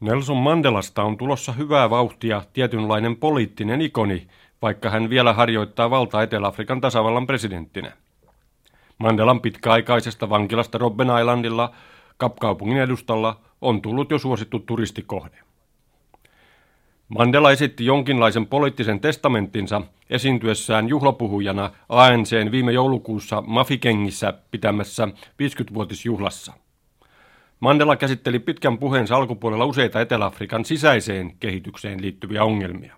Nelson Mandelasta on tulossa hyvää vauhtia tietynlainen poliittinen ikoni, vaikka hän vielä harjoittaa valtaa Etelä-Afrikan tasavallan presidenttinä. Mandelan pitkäaikaisesta vankilasta Robben Islandilla Kapkaupungin edustalla on tullut jo suosittu turistikohde. Mandela esitti jonkinlaisen poliittisen testamenttinsa esiintyessään juhlapuhujana ANCn viime joulukuussa Mafikengissä pitämässä 50-vuotisjuhlassa. Mandela käsitteli pitkän puheensa alkupuolella useita Etelä-Afrikan sisäiseen kehitykseen liittyviä ongelmia.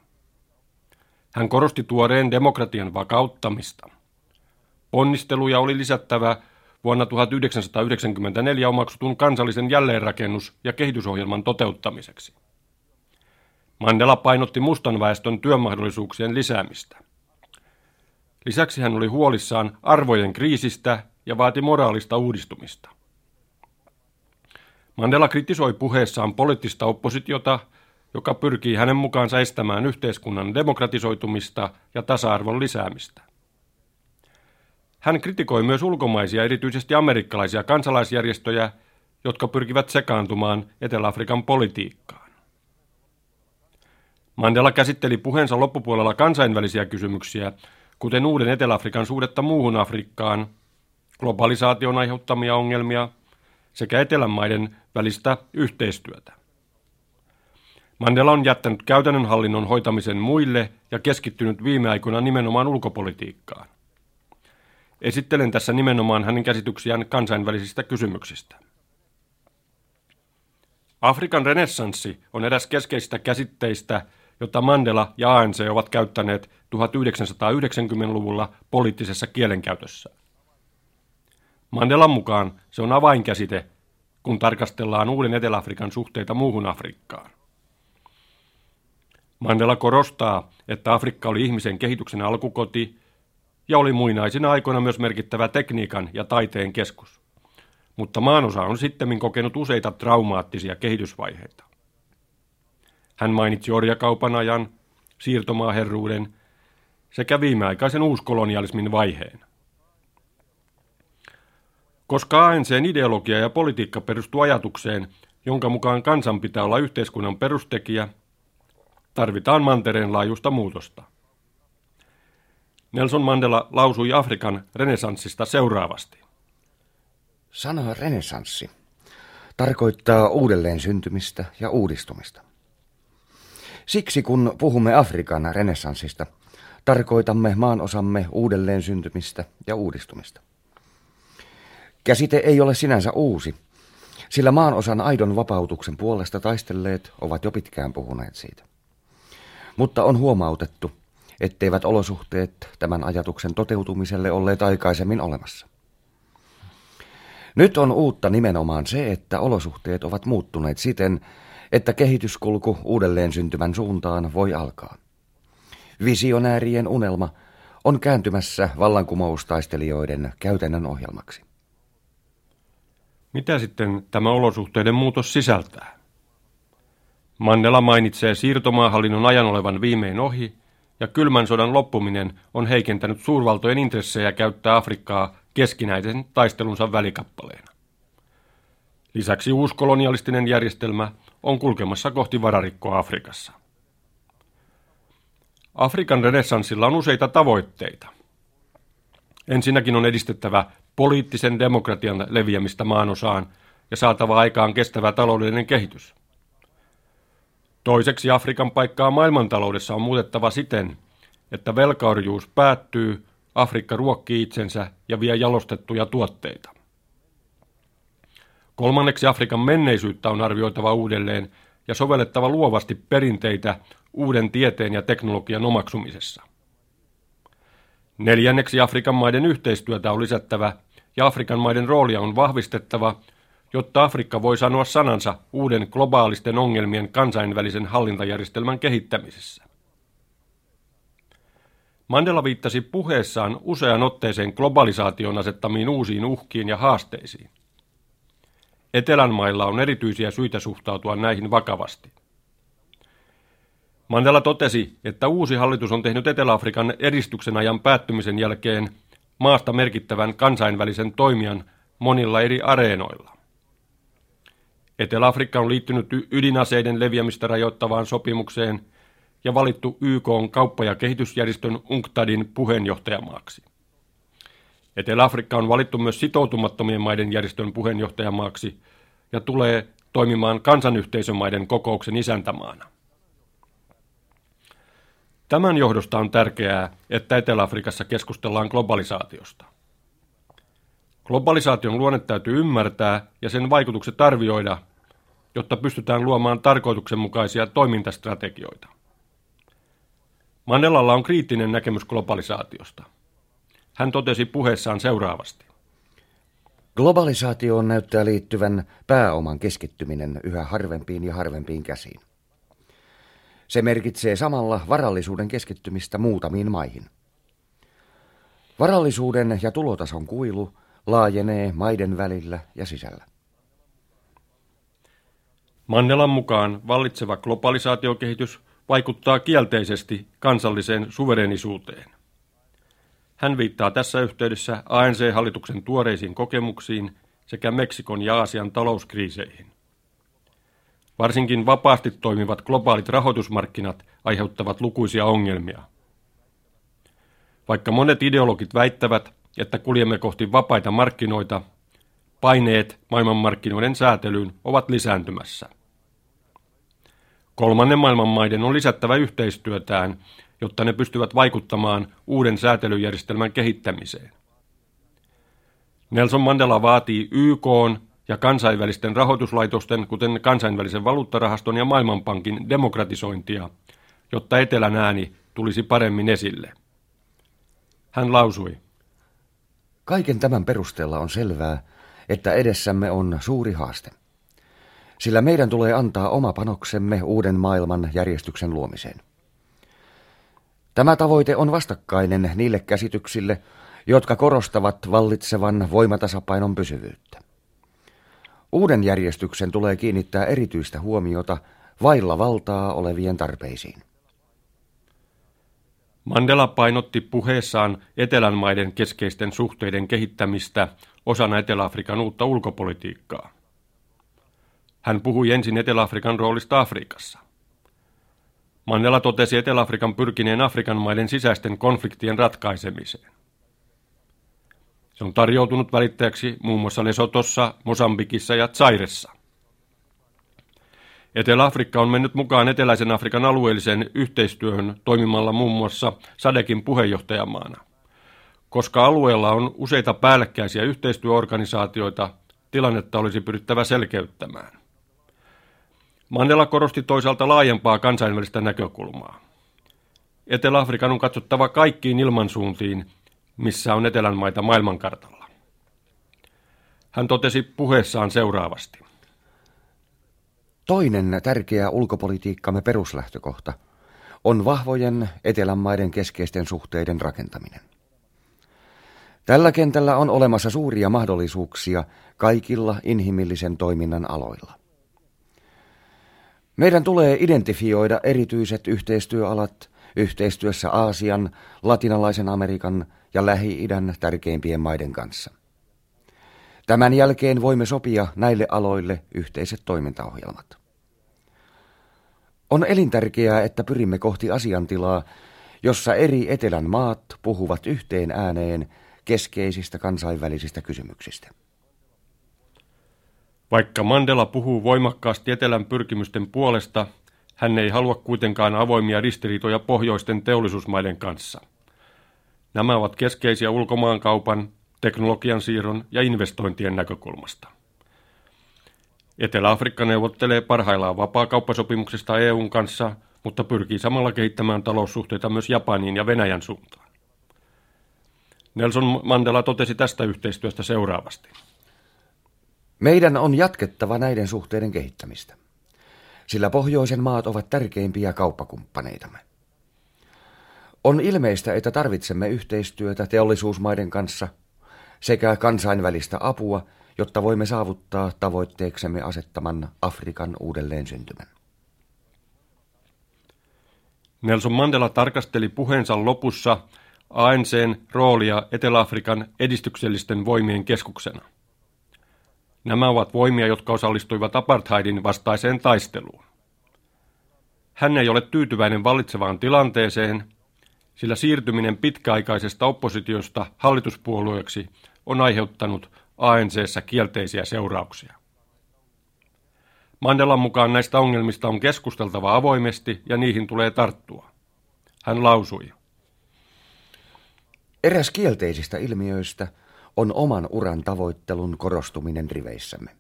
Hän korosti tuoreen demokratian vakauttamista. Ponnisteluja oli lisättävä vuonna 1994 omaksutun kansallisen jälleenrakennus- ja kehitysohjelman toteuttamiseksi. Mandela painotti mustan väestön työmahdollisuuksien lisäämistä. Lisäksi hän oli huolissaan arvojen kriisistä ja vaati moraalista uudistumista. Mandela kritisoi puheessaan poliittista oppositiota, joka pyrkii hänen mukaansa estämään yhteiskunnan demokratisoitumista ja tasa-arvon lisäämistä. Hän kritikoi myös ulkomaisia, erityisesti amerikkalaisia kansalaisjärjestöjä, jotka pyrkivät sekaantumaan Etelä-Afrikan politiikkaan. Mandela käsitteli puheensa loppupuolella kansainvälisiä kysymyksiä, kuten uuden Etelä-Afrikan suhdetta muuhun Afrikkaan, globalisaation aiheuttamia ongelmia sekä etelänmaiden välistä yhteistyötä. Mandela on jättänyt käytännön hallinnon hoitamisen muille ja keskittynyt viime aikoina nimenomaan ulkopolitiikkaan. Esittelen tässä nimenomaan hänen käsityksiään kansainvälisistä kysymyksistä. Afrikan renessanssi on eräs keskeisistä käsitteistä, jota Mandela ja ANC ovat käyttäneet 1990-luvulla poliittisessa kielenkäytössä. Mandelan mukaan se on avainkäsite, kun tarkastellaan uuden Etelä-Afrikan suhteita muuhun Afrikkaan. Mandela korostaa, että Afrikka oli ihmisen kehityksen alkukoti ja oli muinaisina aikoina myös merkittävä tekniikan ja taiteen keskus. Mutta maanosa on sittemmin kokenut useita traumaattisia kehitysvaiheita. Hän mainitsi orjakaupan ajan, siirtomaaherruuden sekä viimeaikaisen uuskolonialismin vaiheen. Koska ANCn ideologia ja politiikka perustuu ajatukseen, jonka mukaan kansan pitää olla yhteiskunnan perustekijä, tarvitaan mantereen laajuista muutosta. Nelson Mandela lausui Afrikan renesanssista seuraavasti. Sana renesanssi tarkoittaa uudelleen syntymistä ja uudistumista. Siksi kun puhumme Afrikan renessanssista, tarkoitamme maanosamme uudelleen syntymistä ja uudistumista. Käsite ei ole sinänsä uusi, sillä maanosan aidon vapautuksen puolesta taistelleet ovat jo pitkään puhuneet siitä. Mutta on huomautettu, etteivät olosuhteet tämän ajatuksen toteutumiselle olleet aikaisemmin olemassa. Nyt on uutta nimenomaan se, että olosuhteet ovat muuttuneet siten, että kehityskulku uudelleen syntymän suuntaan voi alkaa. Visionäärien unelma on kääntymässä vallankumoustaistelijoiden käytännön ohjelmaksi. Mitä sitten tämä olosuhteiden muutos sisältää? Mandela mainitsee siirtomaahallinnon ajan olevan viimein ohi, ja kylmän sodan loppuminen on heikentänyt suurvaltojen intressejä käyttää Afrikkaa keskinäisen taistelunsa välikappaleena. Lisäksi uuskolonialistinen järjestelmä on kulkemassa kohti vararikkoa Afrikassa. Afrikan renessanssilla on useita tavoitteita. Ensinnäkin on edistettävä poliittisen demokratian leviämistä maanosaan ja saatava aikaan kestävä taloudellinen kehitys. Toiseksi Afrikan paikkaa maailmantaloudessa on muutettava siten, että velkaorjuus päättyy, Afrikka ruokkii itsensä ja vie jalostettuja tuotteita. Kolmanneksi Afrikan menneisyyttä on arvioitava uudelleen ja sovellettava luovasti perinteitä uuden tieteen ja teknologian omaksumisessa. Neljänneksi Afrikan maiden yhteistyötä on lisättävä ja Afrikan maiden roolia on vahvistettava, jotta Afrikka voi sanoa sanansa uuden globaalisten ongelmien kansainvälisen hallintajärjestelmän kehittämisessä. Mandela viittasi puheessaan usean otteeseen globalisaation asettamiin uusiin uhkiin ja haasteisiin. Etelän mailla on erityisiä syitä suhtautua näihin vakavasti. Mandela totesi, että uusi hallitus on tehnyt Etelä-Afrikan edistyksen ajan päättymisen jälkeen maasta merkittävän kansainvälisen toimijan monilla eri areenoilla. Etelä-Afrikka on liittynyt ydinaseiden leviämistä rajoittavaan sopimukseen ja valittu YK on kauppa- ja kehitysjärjestön UNCTADin puheenjohtajamaaksi. Etelä-Afrikka on valittu myös sitoutumattomien maiden järjestön puheenjohtajamaaksi ja tulee toimimaan kansanyhteisömaiden kokouksen isäntämaana. Tämän johdosta on tärkeää, että Etelä-Afrikassa keskustellaan globalisaatiosta. Globalisaation luonne täytyy ymmärtää ja sen vaikutukset arvioida, jotta pystytään luomaan tarkoituksenmukaisia toimintastrategioita. Mandelalla on kriittinen näkemys globalisaatiosta. Hän totesi puheessaan seuraavasti. Globalisaatioon näyttää liittyvän pääoman keskittyminen yhä harvempiin ja harvempiin käsiin. Se merkitsee samalla varallisuuden keskittymistä muutamiin maihin. Varallisuuden ja tulotason kuilu laajenee maiden välillä ja sisällä. Mannelan mukaan vallitseva globalisaatiokehitys vaikuttaa kielteisesti kansalliseen suverenisuuteen. Hän viittaa tässä yhteydessä ANC-hallituksen tuoreisiin kokemuksiin sekä Meksikon ja Aasian talouskriiseihin. Varsinkin vapaasti toimivat globaalit rahoitusmarkkinat aiheuttavat lukuisia ongelmia. Vaikka monet ideologit väittävät, että kuljemme kohti vapaita markkinoita, paineet maailmanmarkkinoiden säätelyyn ovat lisääntymässä. Kolmannen maailman maiden on lisättävä yhteistyötään, jotta ne pystyvät vaikuttamaan uuden säätelyjärjestelmän kehittämiseen. Nelson Mandela vaatii YK ja kansainvälisten rahoituslaitosten, kuten kansainvälisen valuuttarahaston ja Maailmanpankin demokratisointia, jotta etelän ääni tulisi paremmin esille. Hän lausui. Kaiken tämän perusteella on selvää, että edessämme on suuri haaste. Sillä meidän tulee antaa oma panoksemme uuden maailman järjestyksen luomiseen. Tämä tavoite on vastakkainen niille käsityksille, jotka korostavat vallitsevan voimatasapainon pysyvyyttä. Uuden järjestyksen tulee kiinnittää erityistä huomiota vailla valtaa olevien tarpeisiin. Mandela painotti puheessaan etelän maiden keskeisten suhteiden kehittämistä osana Etelä-Afrikan uutta ulkopolitiikkaa. Hän puhui ensin Etelä-Afrikan roolista Afrikassa. Mandela totesi Etelä-Afrikan pyrkineen Afrikan maiden sisäisten konfliktien ratkaisemiseen. Se on tarjoutunut välittäjäksi muun muassa Lesotossa, Mosambikissa ja Zairessa. Etelä-Afrikka on mennyt mukaan Eteläisen Afrikan alueelliseen yhteistyöhön toimimalla muun muassa Sadekin puheenjohtajamaana. Koska alueella on useita päällekkäisiä yhteistyöorganisaatioita, tilannetta olisi pyrittävä selkeyttämään. Mandela korosti toisaalta laajempaa kansainvälistä näkökulmaa. Etelä-Afrikan on katsottava kaikkiin ilmansuuntiin, missä on etelän maita maailmankartalla. Hän totesi puheessaan seuraavasti. Toinen tärkeä ulkopolitiikkamme peruslähtökohta on vahvojen etelän maiden keskeisten suhteiden rakentaminen. Tällä kentällä on olemassa suuria mahdollisuuksia kaikilla inhimillisen toiminnan aloilla. Meidän tulee identifioida erityiset yhteistyöalat yhteistyössä Aasian, latinalaisen Amerikan ja Lähi-idän tärkeimpien maiden kanssa. Tämän jälkeen voimme sopia näille aloille yhteiset toimintaohjelmat. On elintärkeää, että pyrimme kohti asiantilaa, jossa eri etelän maat puhuvat yhteen ääneen keskeisistä kansainvälisistä kysymyksistä. Vaikka Mandela puhuu voimakkaasti etelän pyrkimysten puolesta, hän ei halua kuitenkaan avoimia ristiriitoja pohjoisten teollisuusmaiden kanssa. Nämä ovat keskeisiä ulkomaankaupan, teknologian siirron ja investointien näkökulmasta. Etelä-Afrikka neuvottelee parhaillaan vapaakauppasopimuksesta EUn kanssa, mutta pyrkii samalla kehittämään taloussuhteita myös Japaniin ja Venäjän suuntaan. Nelson Mandela totesi tästä yhteistyöstä seuraavasti. Meidän on jatkettava näiden suhteiden kehittämistä, sillä pohjoisen maat ovat tärkeimpiä kauppakumppaneitamme. On ilmeistä, että tarvitsemme yhteistyötä teollisuusmaiden kanssa sekä kansainvälistä apua, jotta voimme saavuttaa tavoitteeksemme asettaman Afrikan uudelleen syntymän. Nelson Mandela tarkasteli puheensa lopussa ANCn roolia Etelä-Afrikan edistyksellisten voimien keskuksena. Nämä ovat voimia, jotka osallistuivat apartheidin vastaiseen taisteluun. Hän ei ole tyytyväinen vallitsevaan tilanteeseen, sillä siirtyminen pitkäaikaisesta oppositiosta hallituspuolueeksi on aiheuttanut ANCssä kielteisiä seurauksia. Mandelan mukaan näistä ongelmista on keskusteltava avoimesti ja niihin tulee tarttua. Hän lausui. Eräs kielteisistä ilmiöistä on oman uran tavoittelun korostuminen riveissämme.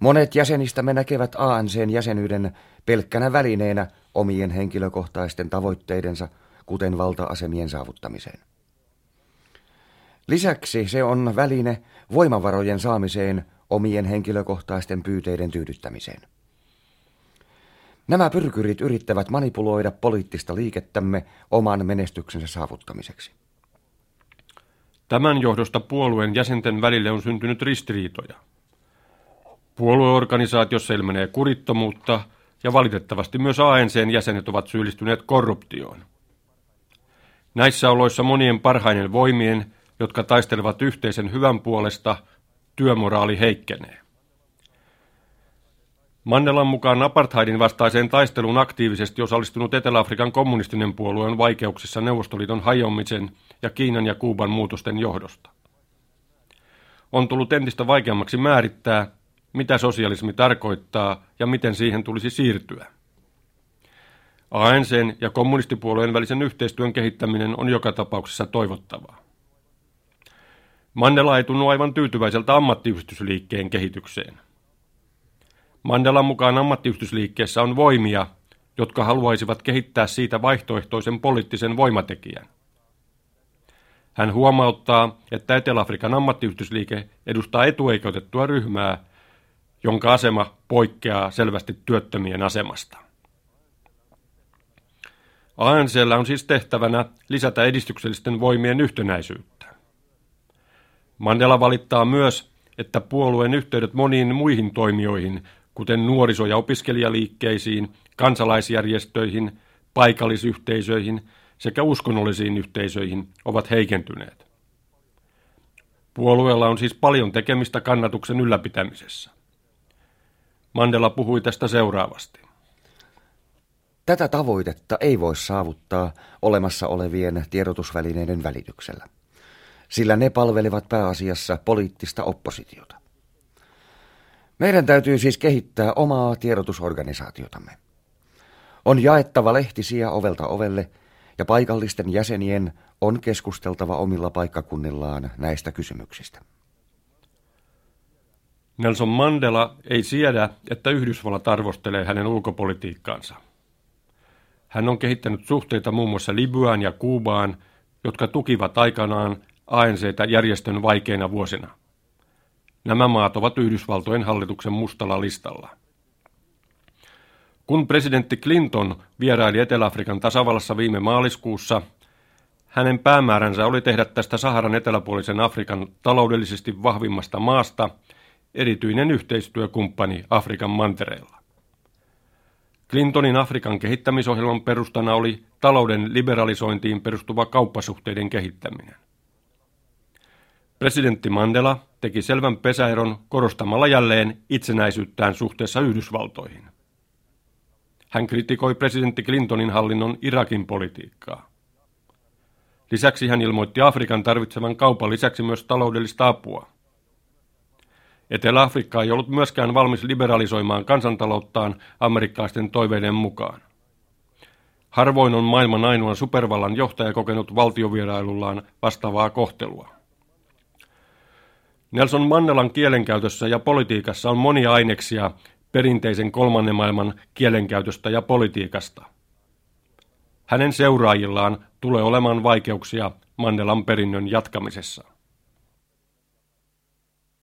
Monet jäsenistämme näkevät ANCn jäsenyyden pelkkänä välineenä omien henkilökohtaisten tavoitteidensa, kuten valta-asemien saavuttamiseen. Lisäksi se on väline voimavarojen saamiseen omien henkilökohtaisten pyyteiden tyydyttämiseen. Nämä pyrkyrit yrittävät manipuloida poliittista liikettämme oman menestyksensä saavuttamiseksi. Tämän johdosta puolueen jäsenten välille on syntynyt ristiriitoja. Puolueorganisaatiossa ilmenee kurittomuutta ja valitettavasti myös ANCn jäsenet ovat syyllistyneet korruptioon. Näissä oloissa monien parhainen voimien, jotka taistelevat yhteisen hyvän puolesta, työmoraali heikkenee. Mandelan mukaan apartheidin vastaiseen taisteluun aktiivisesti osallistunut Etelä-Afrikan kommunistinen puolue on vaikeuksissa Neuvostoliiton hajoamisen ja Kiinan ja Kuuban muutosten johdosta. On tullut entistä vaikeammaksi määrittää, mitä sosialismi tarkoittaa ja miten siihen tulisi siirtyä. ANCn ja kommunistipuolueen välisen yhteistyön kehittäminen on joka tapauksessa toivottavaa. Mandela ei tunnu aivan tyytyväiseltä ammattiyhdistysliikkeen kehitykseen. Mandelan mukaan ammattiyhdistysliikkeessä on voimia, jotka haluaisivat kehittää siitä vaihtoehtoisen poliittisen voimatekijän. Hän huomauttaa, että Etelä-Afrikan ammattiyhdistysliike edustaa etuoikeutettua ryhmää, jonka asema poikkeaa selvästi työttömien asemasta. ANCllä on siis tehtävänä lisätä edistyksellisten voimien yhtenäisyyttä. Mandela valittaa myös, että puolueen yhteydet moniin muihin toimijoihin, kuten nuoriso- ja opiskelijaliikkeisiin, kansalaisjärjestöihin, paikallisyhteisöihin sekä uskonnollisiin yhteisöihin, ovat heikentyneet. Puolueella on siis paljon tekemistä kannatuksen ylläpitämisessä. Mandela puhui tästä seuraavasti. Tätä tavoitetta ei voi saavuttaa olemassa olevien tiedotusvälineiden välityksellä, sillä ne palvelevat pääasiassa poliittista oppositiota. Meidän täytyy siis kehittää omaa tiedotusorganisaatiotamme. On jaettava lehtisiä ovelta ovelle ja paikallisten jäsenien on keskusteltava omilla paikkakunnillaan näistä kysymyksistä. Nelson Mandela ei siedä, että Yhdysvallat arvostelee hänen ulkopolitiikkaansa. Hän on kehittänyt suhteita muun muassa Libyaan ja Kuubaan, jotka tukivat aikanaan ANCtä järjestön vaikeina vuosina. Nämä maat ovat Yhdysvaltojen hallituksen mustalla listalla. Kun presidentti Clinton vieraili Etelä-Afrikan tasavallassa viime maaliskuussa, hänen päämääränsä oli tehdä tästä Saharan eteläpuolisen Afrikan taloudellisesti vahvimmasta maasta erityinen yhteistyökumppani Afrikan mantereella. Clintonin Afrikan kehittämisohjelman perustana oli talouden liberalisointiin perustuva kauppasuhteiden kehittäminen. Presidentti Mandela teki selvän pesäeron korostamalla jälleen itsenäisyyttään suhteessa Yhdysvaltoihin. Hän kritikoi presidentti Clintonin hallinnon Irakin politiikkaa. Lisäksi hän ilmoitti Afrikan tarvitsevan kaupan lisäksi myös taloudellista apua. Etelä-Afrikka ei ollut myöskään valmis liberalisoimaan kansantalouttaan amerikkalaisten toiveiden mukaan. Harvoin on maailman ainoan supervallan johtaja kokenut valtiovierailullaan vastaavaa kohtelua. Nelson Mandelan kielenkäytössä ja politiikassa on monia aineksia perinteisen kolmannen maailman kielenkäytöstä ja politiikasta. Hänen seuraajillaan tulee olemaan vaikeuksia Mandelan perinnön jatkamisessa.